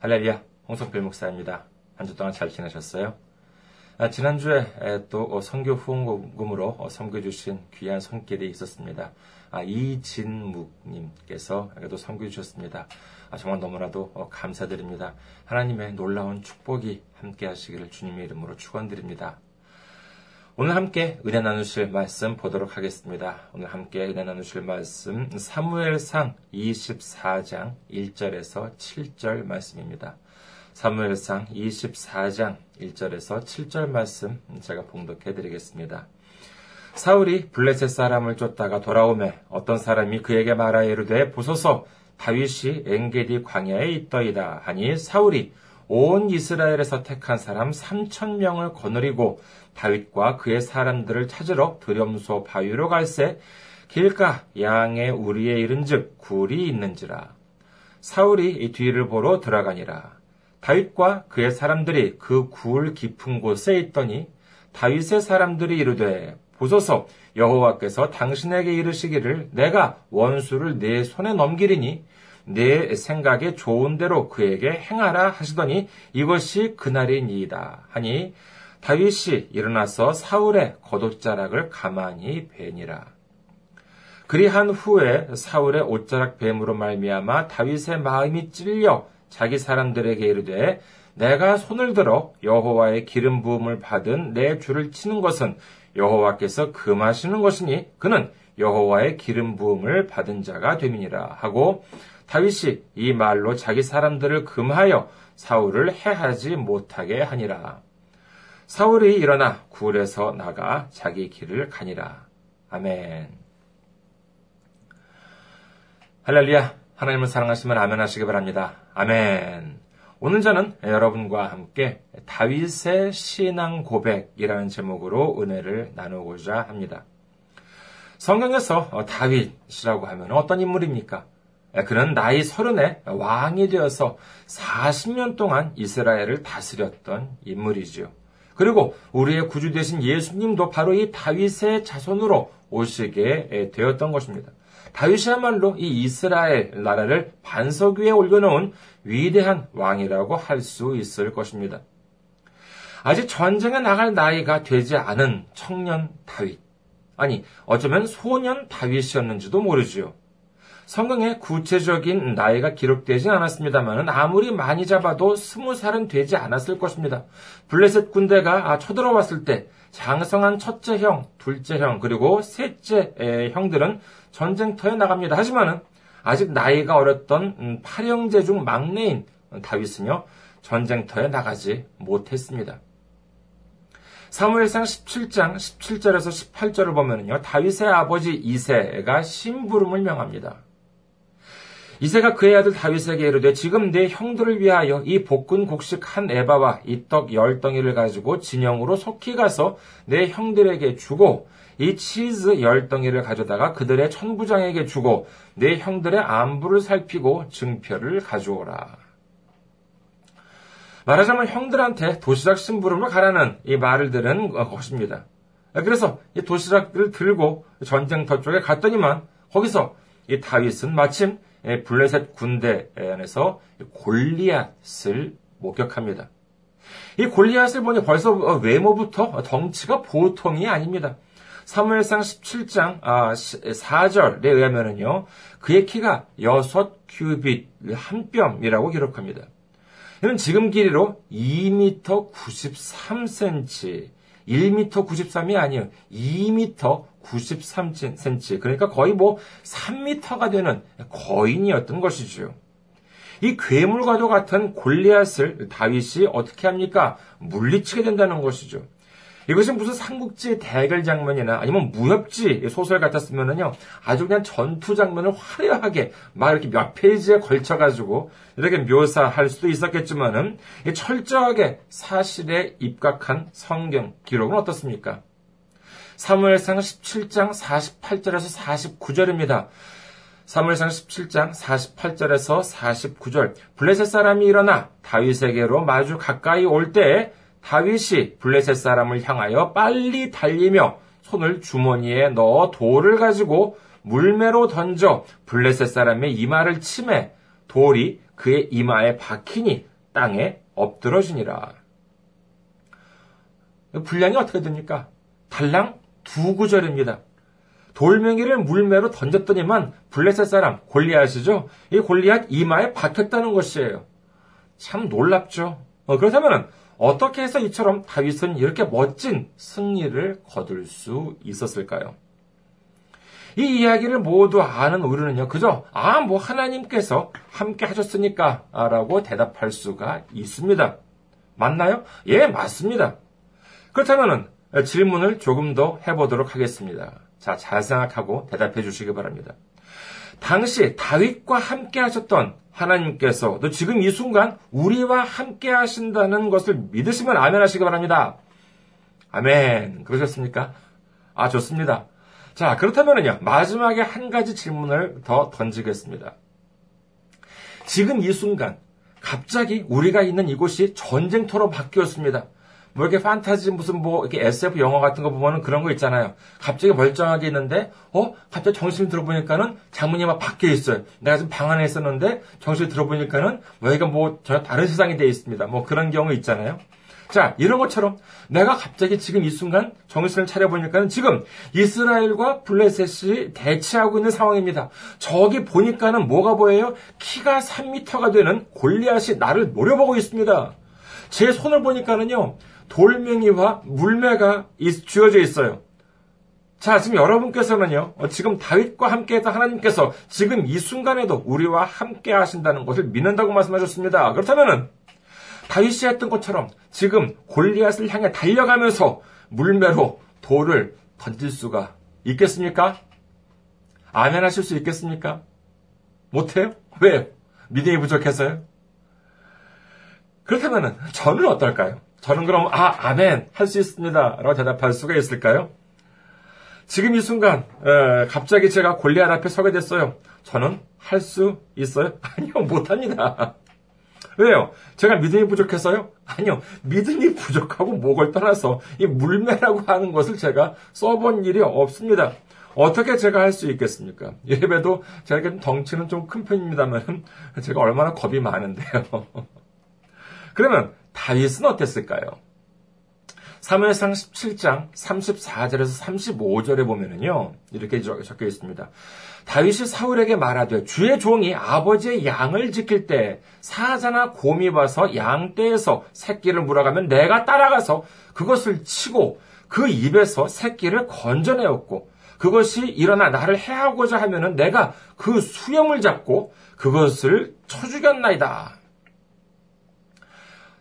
할렐루야, 홍성필 목사입니다. 한 주 동안 잘 지내셨어요? 아, 지난주에 또 선교 후원금으로 섬겨주신 귀한 손길이 있었습니다. 아, 이진묵님께서 또 섬겨주셨습니다. 아, 정말 너무나도 감사드립니다. 하나님의 놀라운 축복이 함께 하시기를 주님의 이름으로 축원드립니다. 오늘 함께 은혜 나누실 말씀 보도록 하겠습니다. 오늘 함께 은혜 나누실 말씀 사무엘상 24장 1절에서 7절 말씀입니다. 사무엘상 24장 1절에서 7절 말씀 제가 봉독해 드리겠습니다. 사울이 블레셋 사람을 쫓다가 돌아오매 어떤 사람이 그에게 말하이르되 보소서 다윗이 엥게디 광야에 있더이다 하니 사울이 온 이스라엘에서 택한 사람 3천 명을 거느리고 다윗과 그의 사람들을 찾으러 드렴소 바위로 갈새 길가 양의 우리에 이른즉 굴이 있는지라. 사울이 이 뒤를 보러 들어가니라. 다윗과 그의 사람들이 그 굴 깊은 곳에 있더니 다윗의 사람들이 이르되 보소서 여호와께서 당신에게 이르시기를 내가 원수를 내 손에 넘기리니 내 생각에 좋은 대로 그에게 행하라 하시더니 이것이 그날이니이다 하니 다윗이 일어나서 사울의 겉옷자락을 가만히 베니라. 그리한 후에 사울의 옷자락 뱀으로 말미암아 다윗의 마음이 찔려 자기 사람들에게 이르되 내가 손을 들어 여호와의 기름 부음을 받은 내 주를 치는 것은 여호와께서 금하시는 것이니 그는 여호와의 기름 부음을 받은 자가 됨이니라 하고 다윗이 이 말로 자기 사람들을 금하여 사울을 해하지 못하게 하니라. 사울이 일어나 굴에서 나가 자기 길을 가니라. 아멘. 할렐루야. 하나님을 사랑하시면 아멘 하시기 바랍니다. 아멘. 오늘 저는 여러분과 함께 다윗의 신앙 고백이라는 제목으로 은혜를 나누고자 합니다. 성경에서 다윗이라고 하면 어떤 인물입니까? 그는 나이 서른에 왕이 되어서 40년 동안 이스라엘을 다스렸던 인물이지요. 그리고 우리의 구주 되신 예수님도 바로 이 다윗의 자손으로 오시게 되었던 것입니다. 다윗이야말로 이 이스라엘 나라를 반석 위에 올려놓은 위대한 왕이라고 할 수 있을 것입니다. 아직 전쟁에 나갈 나이가 되지 않은 청년 다윗. 아니, 어쩌면 소년 다윗이었는지도 모르지요. 성경에 구체적인 나이가 기록되진 않았습니다만 아무리 많이 잡아도 스무 살은 되지 않았을 것입니다. 블레셋 군대가 쳐들어왔을 때 장성한 첫째 형, 둘째 형, 그리고 셋째 형들은 전쟁터에 나갑니다. 하지만은 아직 나이가 어렸던 음, 팔형제 중 막내인 다윗은요, 전쟁터에 나가지 못했습니다. 사무엘상 17장 17절에서 18절을 보면요, 다윗의 아버지 이세가 심부름을 명합니다. 이세가 그의 아들 다윗에게 이르되 지금 내 형들을 위하여 이 볶은 곡식 한 에바와 이 떡 열 덩이를 가지고 진영으로 속히 가서 내 형들에게 주고 이 치즈 열 덩이를 가져다가 그들의 천부장에게 주고 내 형들의 안부를 살피고 증표를 가져오라. 말하자면 형들한테 도시락 심부름을 가라는 이 말을 들은 것입니다. 그래서 이 도시락을 들고 전쟁터 쪽에 갔더니만 거기서 이 다윗은 마침 예, 블레셋 군대 안에서 골리앗을 목격합니다. 이 골리앗을 보니 벌써 외모부터 덩치가 보통이 아닙니다. 사무엘상 17장 4절에 의하면요 그의 키가 6 큐빗 한 뼘이라고 기록합니다. 이는 지금 길이로 2m 93cm, 1m 93이 아니에요. 2m 93cm. 그러니까 거의 뭐 3m가 되는 거인이었던 것이죠. 이 괴물과도 같은 골리앗을 다윗이 어떻게 합니까? 물리치게 된다는 것이죠. 이것이 무슨 삼국지 대결 장면이나 아니면 무협지 소설 같았으면은요, 아주 그냥 전투 장면을 화려하게 막 이렇게 몇 페이지에 걸쳐 가지고 이렇게 묘사할 수도 있었겠지만은 철저하게 사실에 입각한 성경 기록은 어떻습니까? 사무엘상 17장 48절에서 49절입니다. 사무엘상 17장 48절에서 49절 블레셋 사람이 일어나 다윗에게로 마주 가까이 올 때에 다윗이 블레셋 사람을 향하여 빨리 달리며 손을 주머니에 넣어 돌을 가지고 물매로 던져 블레셋 사람의 이마를 치매 돌이 그의 이마에 박히니 땅에 엎드러지니라. 분량이 어떻게 됩니까? 달랑 두 구절입니다. 돌멩이를 물매로 던졌더니만 블레셋 사람 골리앗이죠. 이 골리앗 이마에 박혔다는 것이에요. 참 놀랍죠. 어, 그렇다면 어떻게 해서 이처럼 다윗은 이렇게 멋진 승리를 거둘 수 있었을까요? 이 이야기를 모두 아는 우리는요, 그저, 아, 뭐, 하나님께서 함께 하셨으니까, 라고 대답할 수가 있습니다. 맞나요? 예, 맞습니다. 그렇다면 질문을 조금 더 해보도록 하겠습니다. 자, 잘 생각하고 대답해 주시기 바랍니다. 당시 다윗과 함께 하셨던 하나님께서 또 지금 이 순간 우리와 함께 하신다는 것을 믿으시면 아멘 하시기 바랍니다. 아멘. 그러셨습니까? 아, 좋습니다. 자, 그렇다면요. 마지막에 한 가지 질문을 더 던지겠습니다. 지금 이 순간 갑자기 우리가 있는 이곳이 전쟁터로 바뀌었습니다. 뭐 이렇게 판타지 무슨 뭐 이렇게 SF 영화 같은 거 보면은 그런 거 있잖아요. 갑자기 멀쩡하게 있는데 어 갑자기 정신이 들어보니까는 장문이 막 바뀌어 있어요. 내가 지금 방 안에 있었는데 정신이 들어보니까는 뭐 여기가 뭐 전혀 다른 세상이 되어 있습니다. 뭐 그런 경우 있잖아요. 자, 이런 것처럼 내가 갑자기 지금 이 순간 정신을 차려보니까는 지금 이스라엘과 블레셋이 대치하고 있는 상황입니다. 저기 보니까는 뭐가 보여요? 키가 3미터가 되는 골리앗이 나를 노려보고 있습니다. 제 손을 보니까는요, 돌멩이와 물매가 쥐어져 있어요. 자, 지금 여러분께서는요, 어, 지금 다윗과 함께 했던 하나님께서 지금 이 순간에도 우리와 함께 하신다는 것을 믿는다고 말씀하셨습니다. 그렇다면은, 다윗이 했던 것처럼 지금 골리앗을 향해 달려가면서 물매로 돌을 던질 수가 있겠습니까? 아멘 하실 수 있겠습니까? 못해요? 왜요? 믿음이 부족해서요? 그렇다면 저는 어떨까요? 저는 그럼 아 아멘 할 수 있습니다라고 대답할 수가 있을까요? 지금 이 순간 에, 갑자기 제가 골리앗 앞에 서게 됐어요. 저는 할 수 있어요? 아니요 못합니다. 왜요? 제가 믿음이 부족해서요? 아니요. 믿음이 부족하고 목을 떠나서 이 물매라고 하는 것을 제가 써본 일이 없습니다. 어떻게 제가 할 수 있겠습니까? 예배도 제가 덩치는 좀 큰 편입니다만 제가 얼마나 겁이 많은데요. 그러면 다윗은 어땠을까요? 사무엘상 17장 34절에서 35절에 보면은요, 이렇게 적혀 있습니다. 다윗이 사울에게 말하되 주의 종이 아버지의 양을 지킬 때 사자나 곰이 와서 양떼에서 새끼를 물어가면 내가 따라가서 그것을 치고 그 입에서 새끼를 건져내었고 그것이 일어나 나를 해하고자 하면은 내가 그 수염을 잡고 그것을 쳐죽였나이다.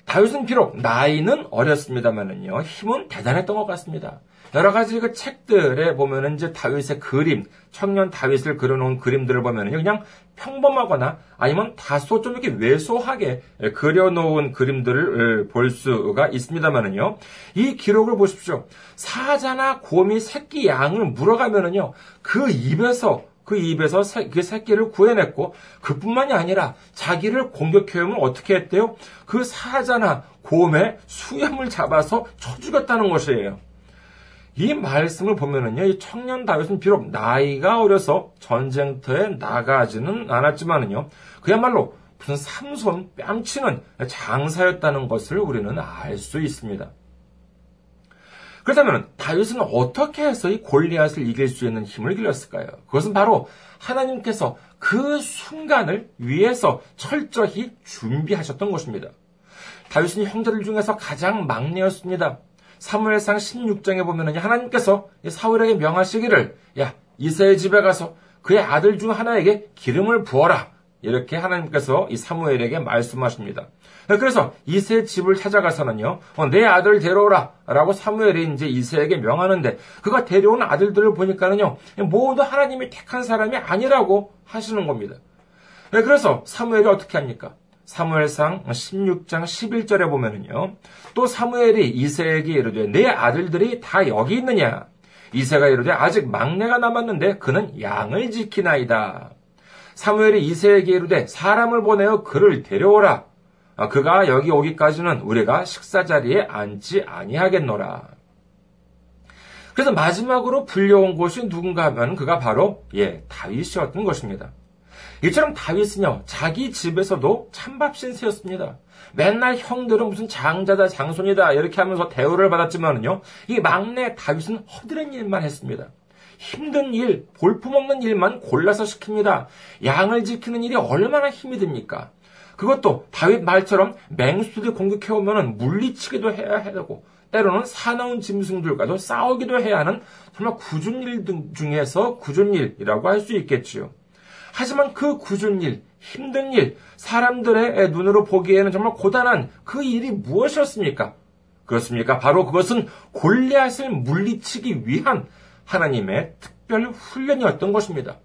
다윗은 비록 나이는 어렸습니다만은요, 힘은 대단했던 것 같습니다. 여러 가지 그 책들에 보면은 이제 다윗의 그림, 청년 다윗을 그려놓은 그림들을 보면은 그냥 평범하거나 아니면 다소 좀 이렇게 왜소하게 그려놓은 그림들을 볼 수가 있습니다만은요. 이 기록을 보십시오. 사자나 곰이 새끼 양을 물어가면은요. 그 입에서 그 입에서 그 새끼를 구해냈고 그뿐만이 아니라 자기를 공격해오면 어떻게 했대요? 그 사자나 곰의 수염을 잡아서 쳐 죽였다는 것이에요. 이 말씀을 보면은요, 이 청년 다윗은 비록 나이가 어려서 전쟁터에 나가지는 않았지만은요, 그야말로 무슨 삼손 뺨치는 장사였다는 것을 우리는 알 수 있습니다. 그렇다면 다윗은 어떻게 해서 이 골리앗을 이길 수 있는 힘을 길렀을까요? 그것은 바로 하나님께서 그 순간을 위해서 철저히 준비하셨던 것입니다. 다윗은 형제들 중에서 가장 막내였습니다. 사무엘상 16장에 보면은 하나님께서 사울에게 명하시기를 야 이세의 집에 가서 그의 아들 중 하나에게 기름을 부어라 이렇게 하나님께서 이 사무엘에게 말씀하십니다. 그래서 이세 집을 찾아가서는요, 어, 내 아들 데려오라. 라고 사무엘이 이제 이세에게 명하는데, 그가 데려온 아들들을 보니까는요, 모두 하나님이 택한 사람이 아니라고 하시는 겁니다. 그래서 사무엘이 어떻게 합니까? 사무엘상 16장 11절에 보면은요, 또 사무엘이 이세에게 이르되, 내 아들들이 다 여기 있느냐? 이세가 이르되, 아직 막내가 남았는데 그는 양을 지키나이다. 사무엘이 이세에게 이르되, 사람을 보내어 그를 데려오라. 아, 그가 여기 오기까지는 우리가 식사 자리에 앉지 아니하겠노라. 그래서 마지막으로 불려온 곳이 누군가 하면 그가 바로 예 다윗이었던 것입니다. 이처럼 다윗은요, 자기 집에서도 찬밥 신세였습니다. 맨날 형들은 무슨 장자다, 장손이다, 이렇게 하면서 대우를 받았지만은요, 이 막내 다윗은 허드렛 일만 했습니다. 힘든 일, 볼품없는 일만 골라서 시킵니다. 양을 지키는 일이 얼마나 힘이 듭니까? 그것도 다윗 말처럼 맹수들이 공격해오면 물리치기도 해야 하고, 때로는 사나운 짐승들과도 싸우기도 해야 하는 정말 굳은 일 중에서 굳은 일이라고 할 수 있겠지요. 하지만 그 굳은 일, 힘든 일, 사람들의 눈으로 보기에는 정말 고단한 그 일이 무엇이었습니까? 그렇습니까? 바로 그것은 골리앗을 물리치기 위한 하나님의 특별 훈련이었던 것입니다.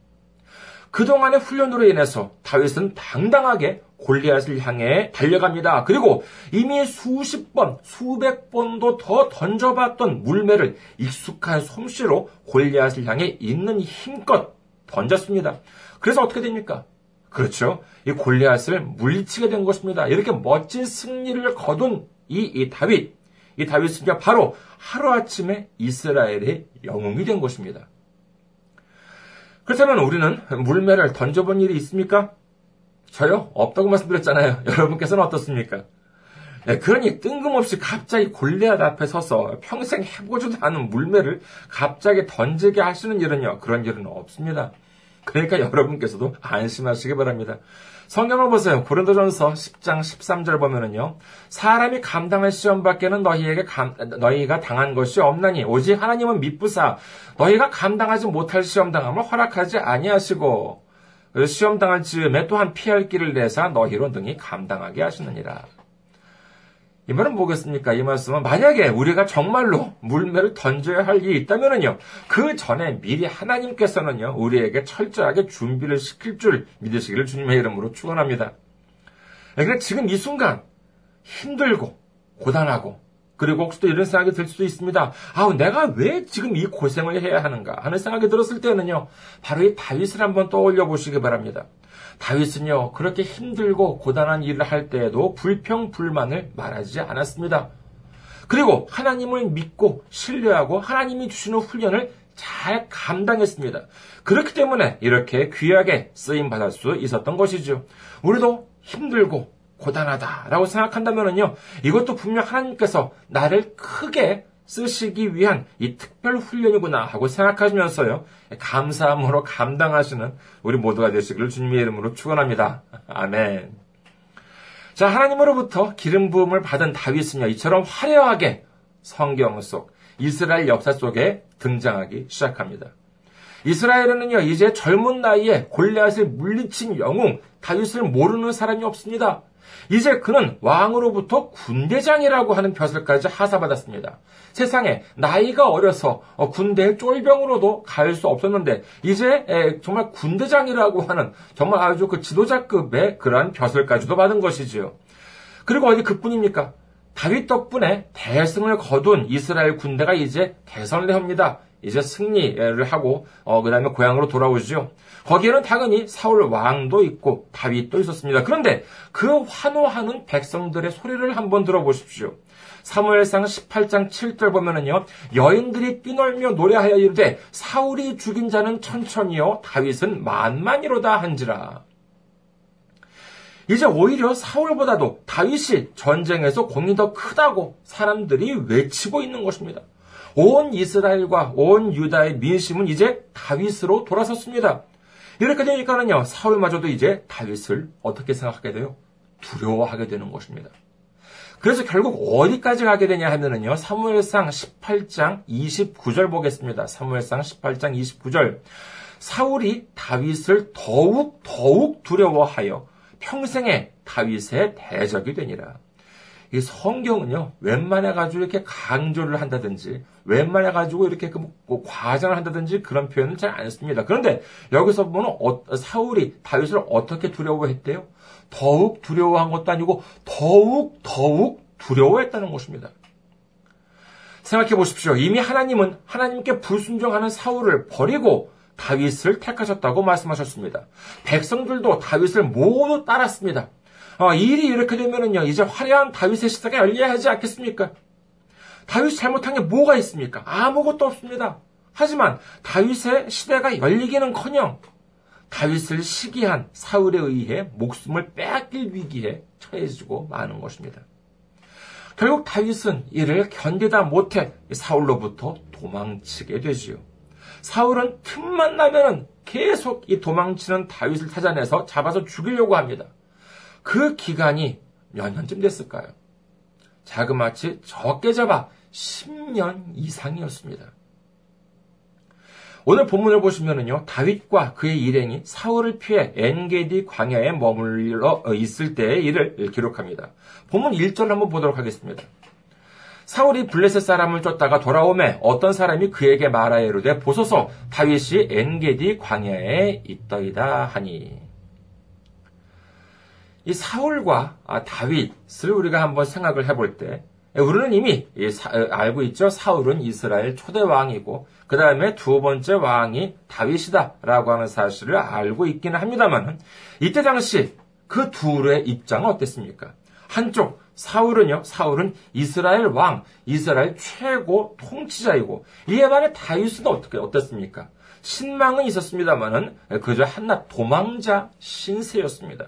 그동안의 훈련으로 인해서 다윗은 당당하게 골리앗을 향해 달려갑니다. 그리고 이미 수십 번, 수백 번도 더 던져봤던 물매를 익숙한 솜씨로 골리앗을 향해 있는 힘껏 던졌습니다. 그래서 어떻게 됩니까? 그렇죠. 이 골리앗을 물리치게 된 것입니다. 이렇게 멋진 승리를 거둔 이, 이 다윗. 이 다윗은 바로 하루아침에 이스라엘의 영웅이 된 것입니다. 그렇다면 우리는 물매를 던져본 일이 있습니까? 저요? 없다고 말씀드렸잖아요. 여러분께서는 어떻습니까? 네, 그러니 뜬금없이 갑자기 골리앗 앞에 서서 평생 해보지도 않은 물매를 갑자기 던지게 하시는 일은요, 그런 일은 없습니다. 그러니까 여러분께서도 안심하시기 바랍니다. 성경을 보세요. 고린도전서 10장 13절 보면은요. 사람이 감당할 시험 밖에는 너희에게 감, 너희가 당한 것이 없나니 오직 하나님은 미쁘사 너희가 감당하지 못할 시험 당함을 허락하지 아니하시고 그 시험 당할 즈음에 또한 피할 길을 내사 너희로 등이 감당하게 하시느니라. 이 말은 뭐겠습니까? 이 말씀은 만약에 우리가 정말로 물매를 던져야 할 일이 있다면은요, 그 전에 미리 하나님께서는요, 우리에게 철저하게 준비를 시킬 줄 믿으시기를 주님의 이름으로 축원합니다. 네, 그래 지금 이 순간 힘들고 고단하고 그리고 혹시 또 이런 생각이 들 수도 있습니다. 아우 내가 왜 지금 이 고생을 해야 하는가 하는 생각이 들었을 때는요, 바로 이 다윗을 한번 떠올려 보시기 바랍니다. 다윗은요, 그렇게 힘들고 고단한 일을 할 때에도 불평불만을 말하지 않았습니다. 그리고 하나님을 믿고 신뢰하고 하나님이 주시는 훈련을 잘 감당했습니다. 그렇기 때문에 이렇게 귀하게 쓰임 받을 수 있었던 것이죠. 우리도 힘들고 고단하다라고 생각한다면요, 이것도 분명 하나님께서 나를 크게 쓰시기 위한 이 특별 훈련이구나 하고 생각하시면서요. 감사함으로 감당하시는 우리 모두가 되시기를 주님의 이름으로 축원합니다. 아멘. 자, 하나님으로부터 기름 부음을 받은 다윗은요. 이처럼 화려하게 성경 속 이스라엘 역사 속에 등장하기 시작합니다. 이스라엘에는요. 이제 젊은 나이에 골리앗을 물리친 영웅 다윗을 모르는 사람이 없습니다. 이제 그는 왕으로부터 군대장이라고 하는 벼슬까지 하사받았습니다. 세상에 나이가 어려서 어, 군대 쫄병으로도 갈 수 없었는데 이제 정말 군대장이라고 하는 정말 아주 그 지도자급의 그러한 벼슬까지도 받은 것이지요. 그리고 어디 그뿐입니까? 다윗 덕분에 대승을 거둔 이스라엘 군대가 이제 대선을 합니다. 이제 승리를 하고 어, 그다음에 고향으로 돌아오죠. 거기에는 당연히 사울 왕도 있고 다윗도 있었습니다. 그런데 그 환호하는 백성들의 소리를 한번 들어보십시오. 사무엘상 18장 7절 보면은요. 여인들이 뛰놀며 노래하여 이르되 사울이 죽인 자는 천천히요 다윗은 만만이로다 한지라. 이제 오히려 사울보다도 다윗이 전쟁에서 공이 더 크다고 사람들이 외치고 있는 것입니다. 온 이스라엘과 온 유다의 민심은 이제 다윗으로 돌아섰습니다. 이렇게 되니까는요, 사울마저도 이제 다윗을 어떻게 생각하게 돼요? 두려워하게 되는 것입니다. 그래서 결국 어디까지 가게 되냐 하면은요, 사무엘상 18장 29절 보겠습니다. 사무엘상 18장 29절. 사울이 다윗을 더욱 더욱 두려워하여 평생에 다윗의 대적이 되니라. 이 성경은요, 웬만해가지고 이렇게 강조를 한다든지, 웬만해가지고 이렇게 그뭐 과장을 한다든지 그런 표현은 잘안 씁니다. 그런데 여기서 보면 어, 사울이 다윗을 어떻게 두려워했대요? 더욱 두려워한 것도 아니고 더욱 더욱 두려워했다는 것입니다. 생각해 보십시오. 이미 하나님은 하나님께 불순종하는 사울을 버리고 다윗을 택하셨다고 말씀하셨습니다. 백성들도 다윗을 모두 따랐습니다. 어, 일이 이렇게 되면은요, 이제 화려한 다윗의 시대가 열려야 하지 않겠습니까? 다윗이 잘못한 게 뭐가 있습니까? 아무것도 없습니다. 하지만 다윗의 시대가 열리기는 커녕 다윗을 시기한 사울에 의해 목숨을 빼앗길 위기에 처해지고 마는 것입니다. 결국 다윗은 이를 견디다 못해 사울로부터 도망치게 되지요. 사울은 틈만 나면은 계속 이 도망치는 다윗을 찾아내서 잡아서 죽이려고 합니다. 그 기간이 몇 년쯤 됐을까요? 자그마치 적게 잡아 10년 이상이었습니다. 오늘 본문을 보시면은요, 다윗과 그의 일행이 사울을 피해 엔게디 광야에 머물러 있을 때의 일을 기록합니다. 본문 1절 한번 보도록 하겠습니다. 사울이 블레셋 사람을 쫓다가 돌아오매 어떤 사람이 그에게 말하여 이르되 보소서 다윗이 엔게디 광야에 있더이다 하니 이 사울과 다윗을 우리가 한번 생각을 해볼 때 우리는 이미 알고 있죠. 사울은 이스라엘 초대 왕이고 그 다음에 두 번째 왕이 다윗이다라고 하는 사실을 알고 있기는 합니다만 이때 당시 그 둘의 입장은 어땠습니까? 한쪽 사울은요, 사울은 이스라엘 왕, 이스라엘 최고 통치자이고 이에 반해 다윗은 어떻게 어떻습니까? 신망은 있었습니다만은 그저 한낱 도망자 신세였습니다.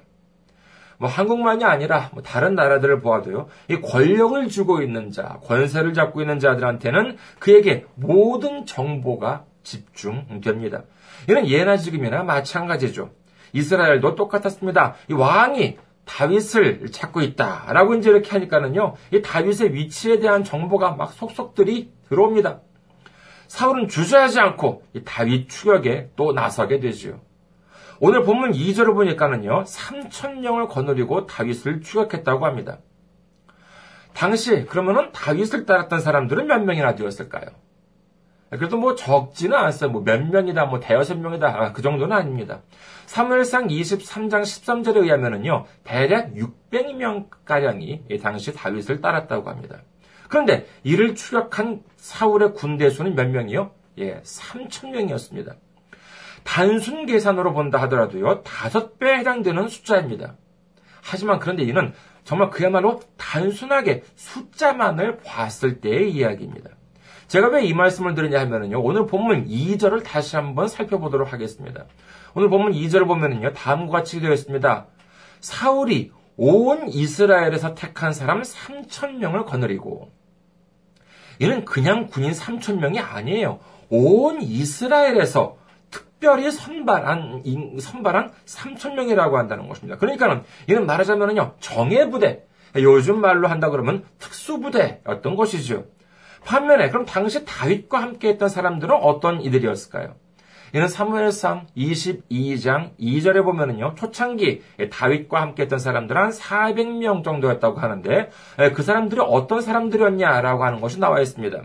뭐 한국만이 아니라 뭐 다른 나라들을 보아도요, 이 권력을 주고 있는 자, 권세를 잡고 있는 자들한테는 그에게 모든 정보가 집중됩니다. 이는 예나 지금이나 마찬가지죠. 이스라엘도 똑같았습니다. 이 왕이 다윗을 찾고 있다라고 이제 이렇게 하니까는요, 이 다윗의 위치에 대한 정보가 막 속속들이 들어옵니다. 사울은 주저하지 않고 이 다윗 추격에 또 나서게 되지요. 오늘 본문 2절을 보니까는요, 3천명을 거느리고 다윗을 추격했다고 합니다. 당시 그러면은 다윗을 따랐던 사람들은 몇 명이나 되었을까요? 그래도 뭐 적지는 않았어요. 뭐 몇 명이다, 뭐 대여섯 명이다, 아, 그 정도는 아닙니다. 사무엘상 23장 13절에 의하면은요, 대략 600명가량이 당시 다윗을 따랐다고 합니다. 그런데 이를 추격한 사울의 군대 수는 몇 명이요? 예, 3천명이었습니다. 단순 계산으로 본다 하더라도요, 다섯 배에 해당되는 숫자입니다. 하지만 그런데 이는 정말 그야말로 단순하게 숫자만을 봤을 때의 이야기입니다. 제가 왜 이 말씀을 드리냐 하면요. 오늘 본문 2절을 다시 한번 살펴보도록 하겠습니다. 오늘 본문 2절을 보면은요. 다음과 같이 되어 있습니다. 사울이 온 이스라엘에서 택한 사람 3천명을 거느리고 이는 그냥 군인 3천명이 아니에요. 온 이스라엘에서 특별히 선발한, 선발한 3천명이라고 한다는 것입니다. 그러니까는, 이는 말하자면요, 정예부대, 요즘 말로 한다 그러면 특수부대였던 것이죠. 반면에, 그럼 당시 다윗과 함께 했던 사람들은 어떤 이들이었을까요? 이는 사무엘상 22장 2절에 보면은요, 초창기 다윗과 함께 했던 사람들은 한 400명 정도였다고 하는데, 그 사람들이 어떤 사람들이었냐라고 하는 것이 나와 있습니다.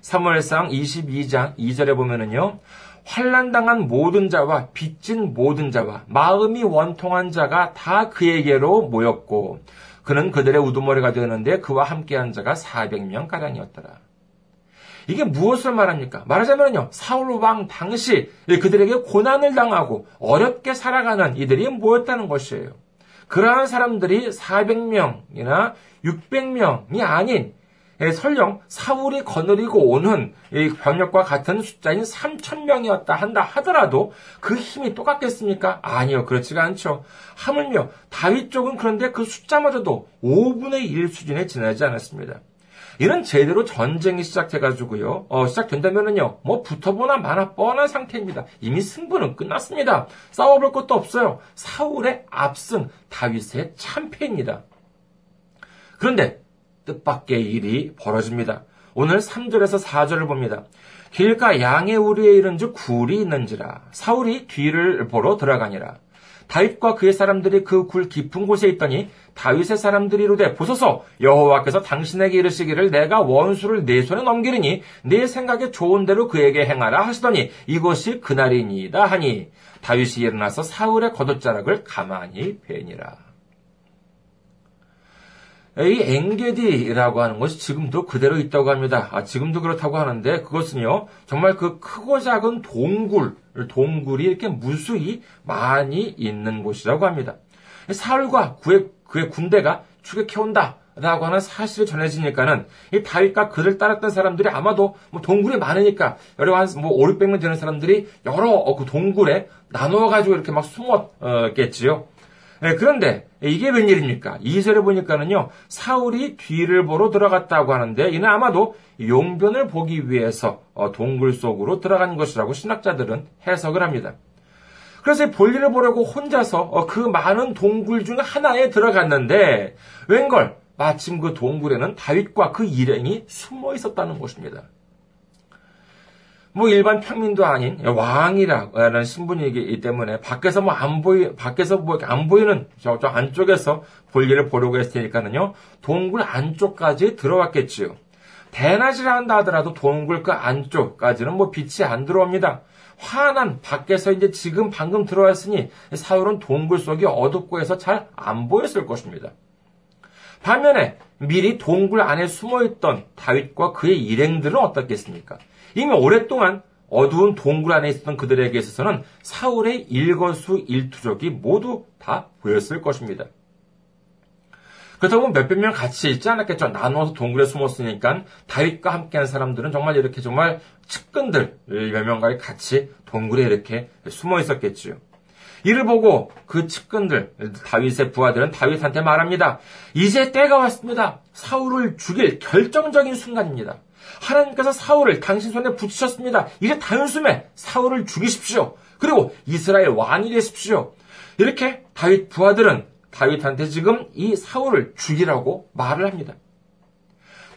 사무엘상 22장 2절에 보면은요, 환란당한 모든 자와 빚진 모든 자와 마음이 원통한 자가 다 그에게로 모였고 그는 그들의 우두머리가 되었는데 그와 함께한 자가 400명 가량이었더라. 이게 무엇을 말합니까? 말하자면요, 사울 왕 당시 그들에게 고난을 당하고 어렵게 살아가는 이들이 모였다는 것이에요. 그러한 사람들이 400명이나 600명이 아닌 예, 설령 사울이 거느리고 오는 병력과 같은 숫자인 3천 명이었다 한다 하더라도 그 힘이 똑같겠습니까? 아니요, 그렇지가 않죠. 하물며 다윗 쪽은 그런데 그 숫자마저도 5분의 1 수준에 지나지 않았습니다. 이는 제대로 전쟁이 시작해가지고요, 어, 시작된다면은요, 뭐 붙어보나 마나 뻔한 상태입니다. 이미 승부는 끝났습니다. 싸워볼 것도 없어요. 사울의 압승, 다윗의 참패입니다. 그런데 뜻밖의 일이 벌어집니다. 오늘 3절에서 4절을 봅니다. 길가 양의 우리에 이른 즉 굴이 있는지라 사울이 뒤를 보러 들어가니라. 다윗과 그의 사람들이 그 굴 깊은 곳에 있더니 다윗의 사람들이 이르되 보소서 여호와께서 당신에게 이르시기를 내가 원수를 내 손에 넘기리니 내 생각에 좋은 대로 그에게 행하라 하시더니 이것이 그날이니이다 하니 다윗이 일어나서 사울의 겉옷자락을 가만히 베니라. 이 엥게디라고 하는 것이 지금도 그대로 있다고 합니다. 아, 지금도 그렇다고 하는데 그것은요, 정말 그 크고 작은 동굴, 동굴이 이렇게 무수히 많이 있는 곳이라고 합니다. 사울과 그의, 그의 군대가 추격해온다. 라고 하는 사실이 전해지니까는 이 다윗과 그를 따랐던 사람들이 아마도 뭐 동굴이 많으니까 여러 한뭐 5, 600명 되는 사람들이 여러 어, 그 동굴에 나누어 가지고 이렇게 막 숨었겠지요. 네, 그런데 이게 웬일입니까? 이절에 보니까는요 사울이 뒤를 보러 들어갔다고 하는데 이는 아마도 용변을 보기 위해서 어, 동굴 속으로 들어간 것이라고 신학자들은 해석을 합니다. 그래서 볼일을 보려고 혼자서 어, 그 많은 동굴 중 하나에 들어갔는데 웬걸 마침 그 동굴에는 다윗과 그 일행이 숨어 있었다는 것입니다. 뭐 일반 평민도 아닌 왕이라는 신분이기 때문에 밖에서 뭐 안 보이 밖에서 뭐 안 보이는 저, 저 안쪽에서 볼일을 보려고 했을 테니까는요 동굴 안쪽까지 들어왔겠지요. 대낮이라 한다 하더라도 동굴 그 안쪽까지는 뭐 빛이 안 들어옵니다. 화난 밖에서 이제 지금 방금 들어왔으니 사울은 동굴 속이 어둡고 해서 잘 안 보였을 것입니다. 반면에 미리 동굴 안에 숨어 있던 다윗과 그의 일행들은 어떻겠습니까? 이미 오랫동안 어두운 동굴 안에 있었던 그들에게 있어서는 사울의 일거수 일투족이 모두 다 보였을 것입니다. 그렇다고 몇백 명 같이 있지 않았겠죠. 나누어서 동굴에 숨었으니까 다윗과 함께한 사람들은 정말 이렇게 정말 측근들 몇 명과 같이 동굴에 이렇게 숨어 있었겠지요. 이를 보고 그 측근들, 다윗의 부하들은 다윗한테 말합니다. 이제 때가 왔습니다. 사울을 죽일 결정적인 순간입니다. 하나님께서 사울을 당신 손에 붙이셨습니다. 이제 단숨에 사울을 죽이십시오. 그리고 이스라엘 왕이 되십시오. 이렇게 다윗 부하들은 다윗한테 지금 이 사울을 죽이라고 말을 합니다.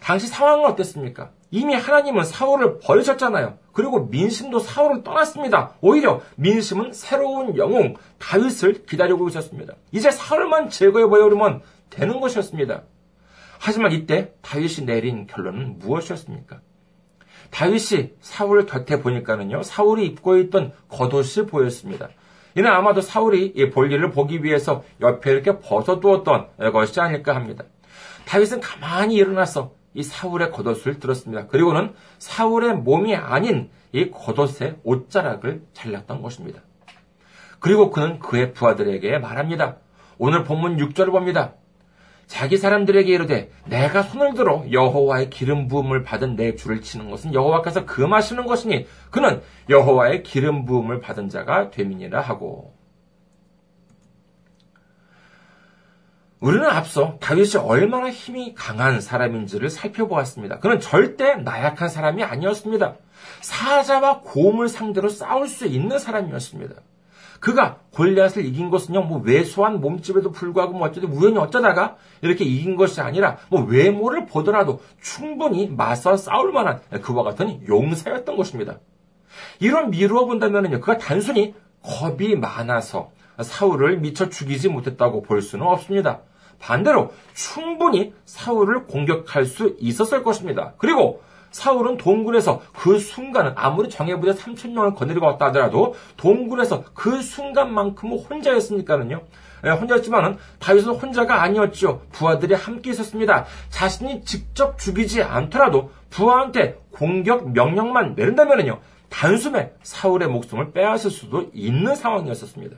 당시 상황은 어땠습니까? 이미 하나님은 사울을 버리셨잖아요. 그리고 민심도 사울을 떠났습니다. 오히려 민심은 새로운 영웅 다윗을 기다리고 있었습니다. 이제 사울만 제거해 버리면 되는 것이었습니다. 하지만 이때 다윗이 내린 결론은 무엇이었습니까? 다윗이 사울 곁에 보니까는요, 사울이 입고 있던 겉옷이 보였습니다. 이는 아마도 사울이 볼일을 보기 위해서 옆에 이렇게 벗어두었던 것이 아닐까 합니다. 다윗은 가만히 일어나서 이 사울의 겉옷을 들었습니다. 그리고는 사울의 몸이 아닌 이 겉옷의 옷자락을 잘랐던 것입니다. 그리고 그는 그의 부하들에게 말합니다. 오늘 본문 6절을 봅니다. 자기 사람들에게 이르되 내가 손을 들어 여호와의 기름 부음을 받은 내 주를 치는 것은 여호와께서 금하시는 것이니 그는 여호와의 기름 부음을 받은 자가 되민이라 하고 우리는 앞서 다윗이 얼마나 힘이 강한 사람인지를 살펴보았습니다. 그는 절대 나약한 사람이 아니었습니다. 사자와 곰을 상대로 싸울 수 있는 사람이었습니다. 그가 골리앗을 이긴 것은요, 뭐 왜소한 몸집에도 불구하고 뭐 어쩌다 우연히 어쩌다가 이렇게 이긴 것이 아니라 뭐 외모를 보더라도 충분히 맞서 싸울 만한 그와 같은 용사였던 것입니다. 이런 미루어 본다면요, 그가 단순히 겁이 많아서 사울을 미처 죽이지 못했다고 볼 수는 없습니다. 반대로 충분히 사울을 공격할 수 있었을 것입니다. 그리고 사울은 동굴에서 그 순간은 아무리 정예부대 3천 명을 거느리고 왔다 하더라도 동굴에서 그 순간만큼은 혼자였으니까는요. 예, 혼자였지만은 다윗은 혼자가 아니었죠. 부하들이 함께 있었습니다. 자신이 직접 죽이지 않더라도 부하한테 공격 명령만 내린다면은요. 단숨에 사울의 목숨을 빼앗을 수도 있는 상황이었었습니다.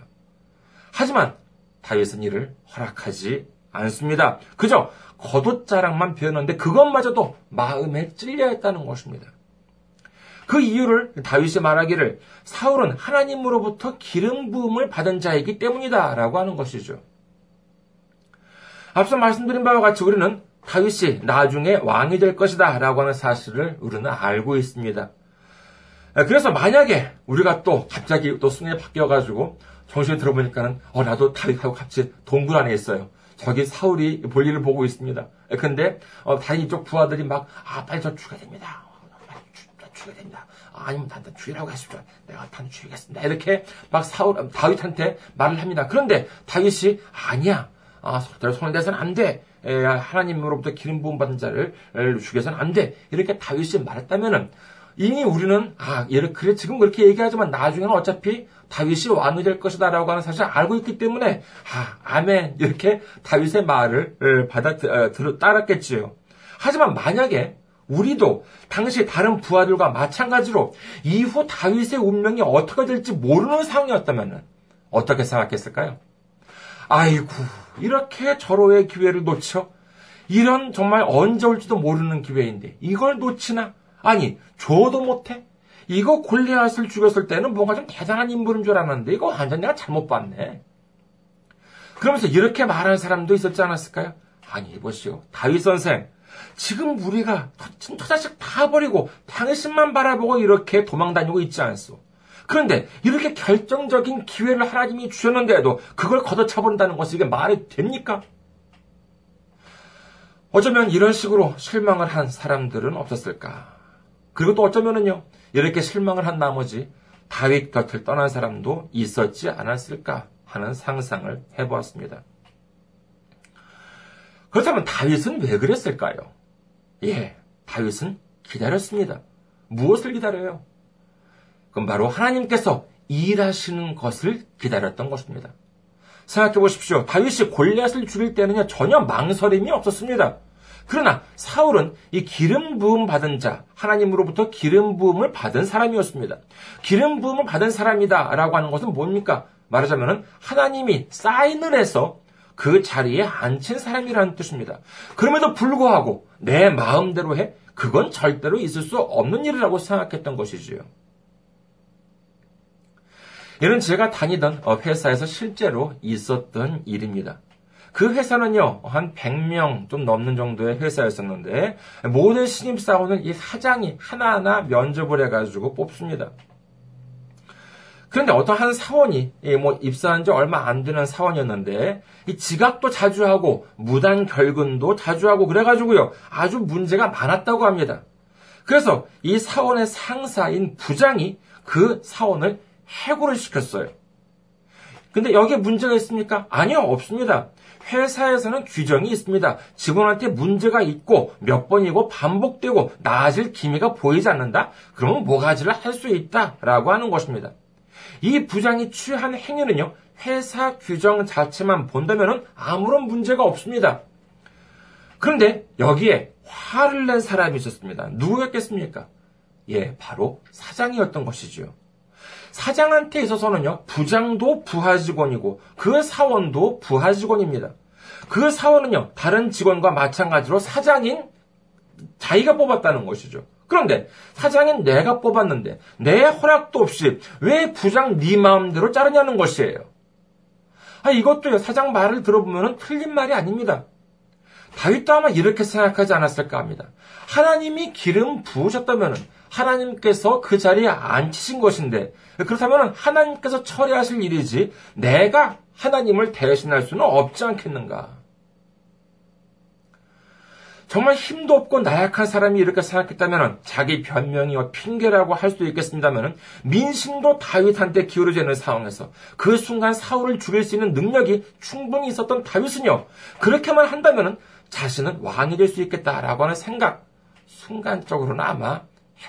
하지만 다윗은 이를 허락하지 않습니다. 그저 겉옷자랑만 표현하는데 그것마저도 마음에 찔려 했다는 것입니다. 그 이유를 다윗이 말하기를 사울은 하나님으로부터 기름 부음을 받은 자이기 때문이다라고 하는 것이죠. 앞서 말씀드린 바와 같이 우리는 다윗이 나중에 왕이 될 것이다 라고 하는 사실을 우리는 알고 있습니다. 그래서 만약에 우리가 또 갑자기 또 순위에 바뀌어가지고 정신이 들어보니까는 어 나도 다윗하고 같이 동굴 안에 있어요. 저기 사울이 볼일을 보고 있습니다. 근데 어, 다른 이쪽 부하들이 막 아 빨리 저 죽여야 됩니다. 빨리 죽여야 됩니다. 아, 아니면 단단 죽이라고 했습니다. 내가 단단 죽이겠습니다. 이렇게 막 사울 다윗한테 말을 합니다. 그런데 다윗이 아니야. 아, 내 손을 대서는 안 돼. 에, 하나님으로부터 기름 부음 받은 자를 죽여서는 안 돼. 이렇게 다윗이 말했다면은 이미 우리는 아, 얘를 그래 지금 그렇게 얘기하지만 나중에는 어차피 다윗이 왕이 될 것이다라고 하는 사실을 알고 있기 때문에 아, 아멘 이렇게 다윗의 말을 받아 어, 따랐겠지요. 하지만 만약에 우리도 당시 다른 부하들과 마찬가지로 이후 다윗의 운명이 어떻게 될지 모르는 상황이었다면 어떻게 생각했을까요? 아이고 이렇게 절호의 기회를 놓쳐 이런 정말 언제 올지도 모르는 기회인데 이걸 놓치나? 아니, 줘도 못해? 이거 골리앗을 죽였을 때는 뭔가 좀 대단한 인물인 줄 알았는데 이거 완전 내가 잘못 봤네. 그러면서 이렇게 말하는 사람도 있었지 않았을까요? 아니, 보시오. 다윗 선생. 지금 우리가 터자식 다 버리고 당신만 바라보고 이렇게 도망 다니고 있지 않소. 그런데 이렇게 결정적인 기회를 하나님이 주셨는데도 그걸 걷어차버린다는 것이 이게 말이 됩니까? 어쩌면 이런 식으로 실망을 한 사람들은 없었을까? 그리고 또 어쩌면은요, 이렇게 실망을 한 나머지 다윗 곁을 떠난 사람도 있었지 않았을까 하는 상상을 해보았습니다. 그렇다면 다윗은 왜 그랬을까요? 예, 다윗은 기다렸습니다. 무엇을 기다려요? 그럼 바로 하나님께서 일하시는 것을 기다렸던 것입니다. 생각해 보십시오. 다윗이 골리앗을 죽일 때는요, 전혀 망설임이 없었습니다. 그러나 사울은 이 기름 부음 받은 자, 하나님으로부터 기름 부음을 받은 사람이었습니다. 기름 부음을 받은 사람이다라고 하는 것은 뭡니까? 말하자면 하나님이 사인을 해서 그 자리에 앉힌 사람이라는 뜻입니다. 그럼에도 불구하고 내 마음대로 해 그건 절대로 있을 수 없는 일이라고 생각했던 것이지요. 이는 제가 다니던 회사에서 실제로 있었던 일입니다. 그 회사는요, 한 100명 좀 넘는 정도의 회사였었는데, 모든 신입사원을 이 사장이 하나하나 면접을 해가지고 뽑습니다. 그런데 어떤 한 사원이, 뭐, 입사한 지 얼마 안 되는 사원이었는데, 이 지각도 자주 하고, 무단 결근도 자주 하고, 그래가지고요, 아주 문제가 많았다고 합니다. 그래서 이 사원의 상사인 부장이 그 사원을 해고를 시켰어요. 근데 여기에 문제가 있습니까? 아니요, 없습니다. 회사에서는 규정이 있습니다. 직원한테 문제가 있고 몇 번이고 반복되고 나아질 기미가 보이지 않는다? 그러면 뭐가지를 할 수 있다 라고 하는 것입니다. 이 부장이 취한 행위는요, 회사 규정 자체만 본다면 아무런 문제가 없습니다. 그런데 여기에 화를 낸 사람이 있었습니다. 누구였겠습니까? 예, 바로 사장이었던 것이지요. 사장한테 있어서는요, 부장도 부하 직원이고 그 사원도 부하 직원입니다. 그 사원은요, 다른 직원과 마찬가지로 사장인 자기가 뽑았다는 것이죠. 그런데 사장인 내가 뽑았는데 내 허락도 없이 왜 부장 네 마음대로 자르냐는 것이에요. 아, 이것도요, 사장 말을 들어보면 틀린 말이 아닙니다. 다윗도 아마 이렇게 생각하지 않았을까 합니다. 하나님이 기름 부으셨다면 하나님께서 그 자리에 앉히신 것인데 그렇다면 하나님께서 처리하실 일이지 내가 하나님을 대신할 수는 없지 않겠는가? 정말 힘도 없고 나약한 사람이 이렇게 생각했다면 자기 변명이와 핑계라고 할 수도 있겠습니다만 민심도 다윗한테 기울어져 있는 상황에서 그 순간 사울을 죽일 수 있는 능력이 충분히 있었던 다윗은요 그렇게만 한다면 자신은 왕이 될 수 있겠다라고 하는 생각 순간적으로는 아마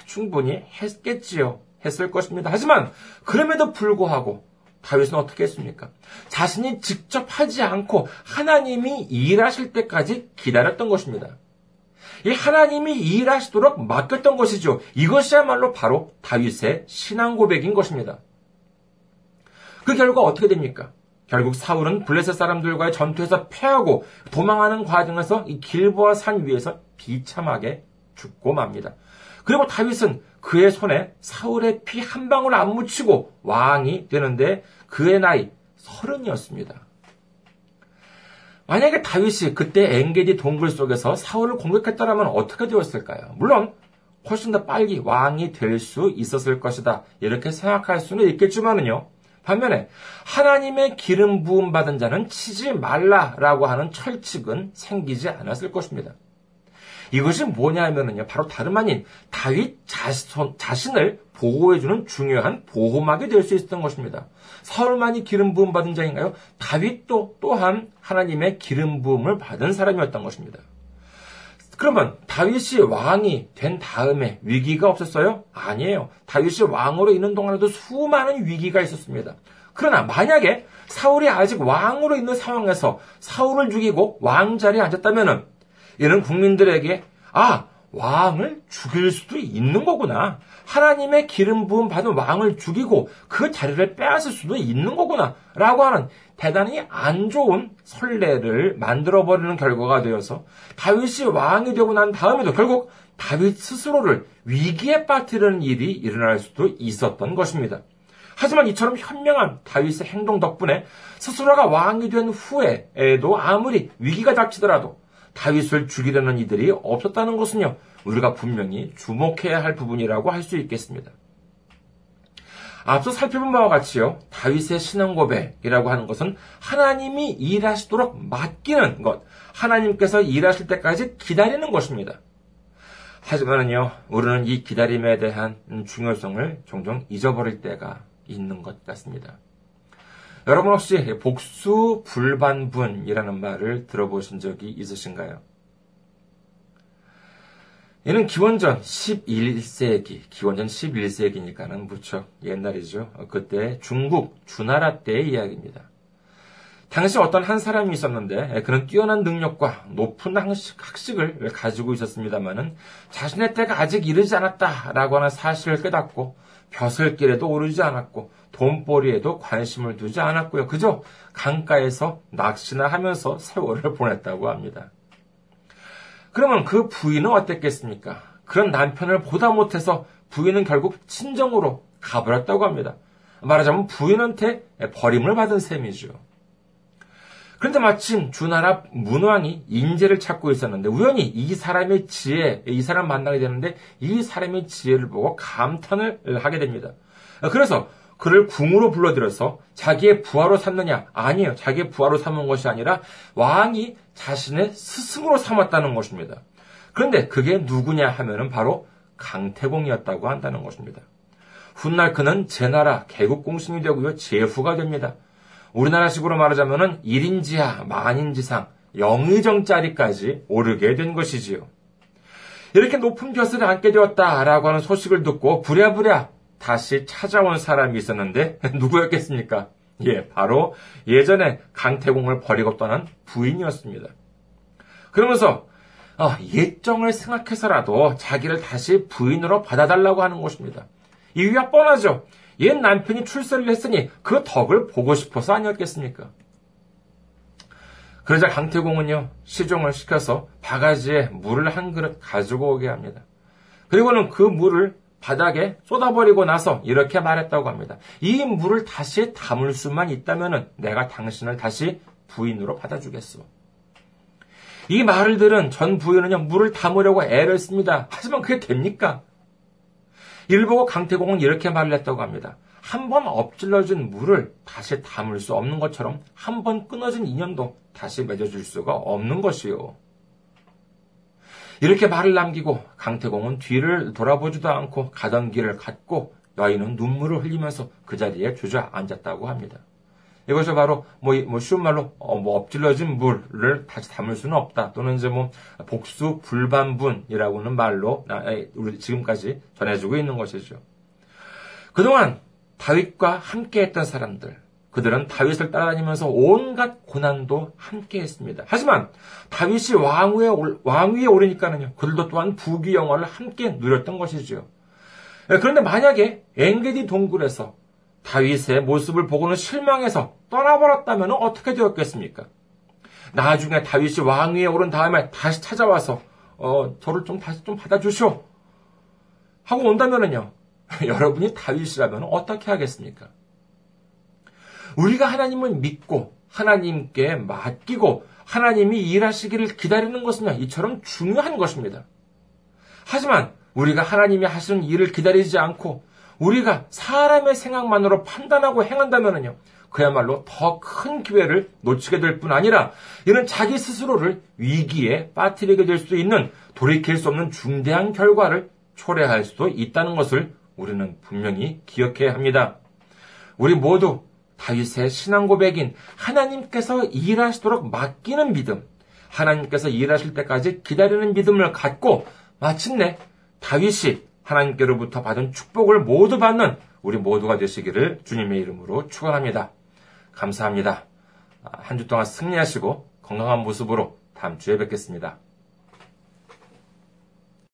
충분히 했겠지요 했을 것입니다. 하지만 그럼에도 불구하고 다윗은 어떻게 했습니까? 자신이 직접 하지 않고 하나님이 일하실 때까지 기다렸던 것입니다. 이 하나님이 일하시도록 맡겼던 것이죠. 이것이야말로 바로 다윗의 신앙 고백인 것입니다. 그 결과 어떻게 됩니까? 결국 사울은 블레셋 사람들과의 전투에서 패하고 도망하는 과정에서 이 길보아 산 위에서 비참하게 죽고 맙니다. 그리고 다윗은 그의 손에 사울의 피 한 방울 안 묻히고 왕이 되는데 그의 나이 서른이었습니다. 만약에 다윗이 그때 엥게디 동굴 속에서 사울을 공격했더라면 어떻게 되었을까요? 물론 훨씬 더 빨리 왕이 될 수 있었을 것이다. 이렇게 생각할 수는 있겠지만은요. 반면에 하나님의 기름 부음 받은 자는 치지 말라라고 하는 철칙은 생기지 않았을 것입니다. 이것이 뭐냐면은요, 바로 다름 아닌 다윗 자신, 을 보호해주는 중요한 보호막이 될 수 있었던 것입니다. 사울만이 기름 부음 받은 자인가요? 다윗도 또한 하나님의 기름 부음을 받은 사람이었던 것입니다. 그러면 다윗이 왕이 된 다음에 위기가 없었어요? 아니에요. 다윗이 왕으로 있는 동안에도 수많은 위기가 있었습니다. 그러나 만약에 사울이 아직 왕으로 있는 상황에서 사울을 죽이고 왕자리에 앉았다면 이는 국민들에게 아 왕을 죽일 수도 있는 거구나. 하나님의 기름 부음 받은 왕을 죽이고 그 자리를 빼앗을 수도 있는 거구나. 라고 하는 대단히 안 좋은 선례를 만들어버리는 결과가 되어서 다윗이 왕이 되고 난 다음에도 결국 다윗 스스로를 위기에 빠뜨리는 일이 일어날 수도 있었던 것입니다. 하지만 이처럼 현명한 다윗의 행동 덕분에 스스로가 왕이 된 후에도 아무리 위기가 닥치더라도 다윗을 죽이려는 이들이 없었다는 것은요, 우리가 분명히 주목해야 할 부분이라고 할 수 있겠습니다. 앞서 살펴본 바와 같이요, 다윗의 신앙 고백이라고 하는 것은 하나님이 일하시도록 맡기는 것, 하나님께서 일하실 때까지 기다리는 것입니다. 하지만은요, 우리는 이 기다림에 대한 중요성을 종종 잊어버릴 때가 있는 것 같습니다. 여러분 혹시 복수 불반분이라는 말을 들어보신 적이 있으신가요? 이는 기원전 11세기, 기원전 11세기니까는 무척 옛날이죠. 그때 중국 주나라 때의 이야기입니다. 당시 어떤 한 사람이 있었는데 그는 뛰어난 능력과 높은 학식을 가지고 있었습니다마는 자신의 때가 아직 이르지 않았다라고 하는 사실을 깨닫고 벼슬길에도 오르지 않았고 돈벌이에도 관심을 두지 않았고요. 그저 강가에서 낚시나 하면서 세월을 보냈다고 합니다. 그러면 그 부인은 어땠겠습니까? 그런 남편을 보다 못해서 부인은 결국 친정으로 가버렸다고 합니다. 말하자면 부인한테 버림을 받은 셈이죠. 그런데 마침 주나라 문왕이 인재를 찾고 있었는데 우연히 이 사람의 지혜, 이 사람 만나게 되는데 이 사람의 지혜를 보고 감탄을 하게 됩니다. 그래서 그를 궁으로 불러들여서 자기의 부하로 삼느냐? 아니에요. 자기의 부하로 삼은 것이 아니라 왕이 자신의 스승으로 삼았다는 것입니다. 그런데 그게 누구냐 하면은 바로 강태공이었다고 한다는 것입니다. 훗날 그는 제나라 개국공신이 되고요. 제후가 됩니다. 우리나라식으로 말하자면은 1인지하, 만인지상, 영의정짜리까지 오르게 된 것이지요. 이렇게 높은 벼슬에 앉게 되었다라고 하는 소식을 듣고 부랴부랴 다시 찾아온 사람이 있었는데 누구였겠습니까? 예, 바로 예전에 강태공을 버리고 떠난 부인이었습니다. 그러면서 어, 예정을 생각해서라도 자기를 다시 부인으로 받아달라고 하는 것입니다. 이유가 뻔하죠. 옛 남편이 출세를 했으니 그 덕을 보고 싶어서 아니었겠습니까? 그러자 강태공은요, 시종을 시켜서 바가지에 물을 한 그릇 가지고 오게 합니다. 그리고는 그 물을 바닥에 쏟아버리고 나서 이렇게 말했다고 합니다. 이 물을 다시 담을 수만 있다면 내가 당신을 다시 부인으로 받아주겠어. 이 말을 들은 전 부인은요, 물을 담으려고 애를 씁니다. 하지만 그게 됩니까? 이를 보고 강태공은 이렇게 말을 했다고 합니다. 한 번 엎질러진 물을 다시 담을 수 없는 것처럼 한 번 끊어진 인연도 다시 맺어줄 수가 없는 것이요. 이렇게 말을 남기고 강태공은 뒤를 돌아보지도 않고 가던 길을 갔고 여인은 눈물을 흘리면서 그 자리에 주저앉았다고 합니다. 이것이 바로 뭐, 뭐 쉬운 말로 어, 뭐 엎질러진 물을 다시 담을 수는 없다. 또는 이제 뭐 복수 불반분이라고는 말로 우리 지금까지 전해주고 있는 것이죠. 그동안 다윗과 함께했던 사람들, 그들은 다윗을 따라다니면서 온갖 고난도 함께 했습니다. 하지만 다윗이 왕위에, 왕위에 오르니까는요, 그들도 또한 부귀 영화를 함께 누렸던 것이지요. 예, 그런데 만약에 엥게디 동굴에서 다윗의 모습을 보고는 실망해서 떠나버렸다면 어떻게 되었겠습니까? 나중에 다윗이 왕위에 오른 다음에 다시 찾아와서 어, 저를 좀 다시 좀 받아주시오. 하고 온다면은요, 여러분이 다윗이라면 어떻게 하겠습니까? 우리가 하나님을 믿고 하나님께 맡기고 하나님이 일하시기를 기다리는 것은요, 이처럼 중요한 것입니다. 하지만 우리가 하나님이 하시는 일을 기다리지 않고 우리가 사람의 생각만으로 판단하고 행한다면요, 그야말로 더 큰 기회를 놓치게 될 뿐 아니라 이는 자기 스스로를 위기에 빠뜨리게 될 수도 있는 돌이킬 수 없는 중대한 결과를 초래할 수도 있다는 것을 우리는 분명히 기억해야 합니다. 우리 모두 다윗의 신앙 고백인 하나님께서 일하시도록 맡기는 믿음, 하나님께서 일하실 때까지 기다리는 믿음을 갖고 마침내 다윗이 하나님께로부터 받은 축복을 모두 받는 우리 모두가 되시기를 주님의 이름으로 축원합니다. 감사합니다. 한 주 동안 승리하시고 건강한 모습으로 다음 주에 뵙겠습니다.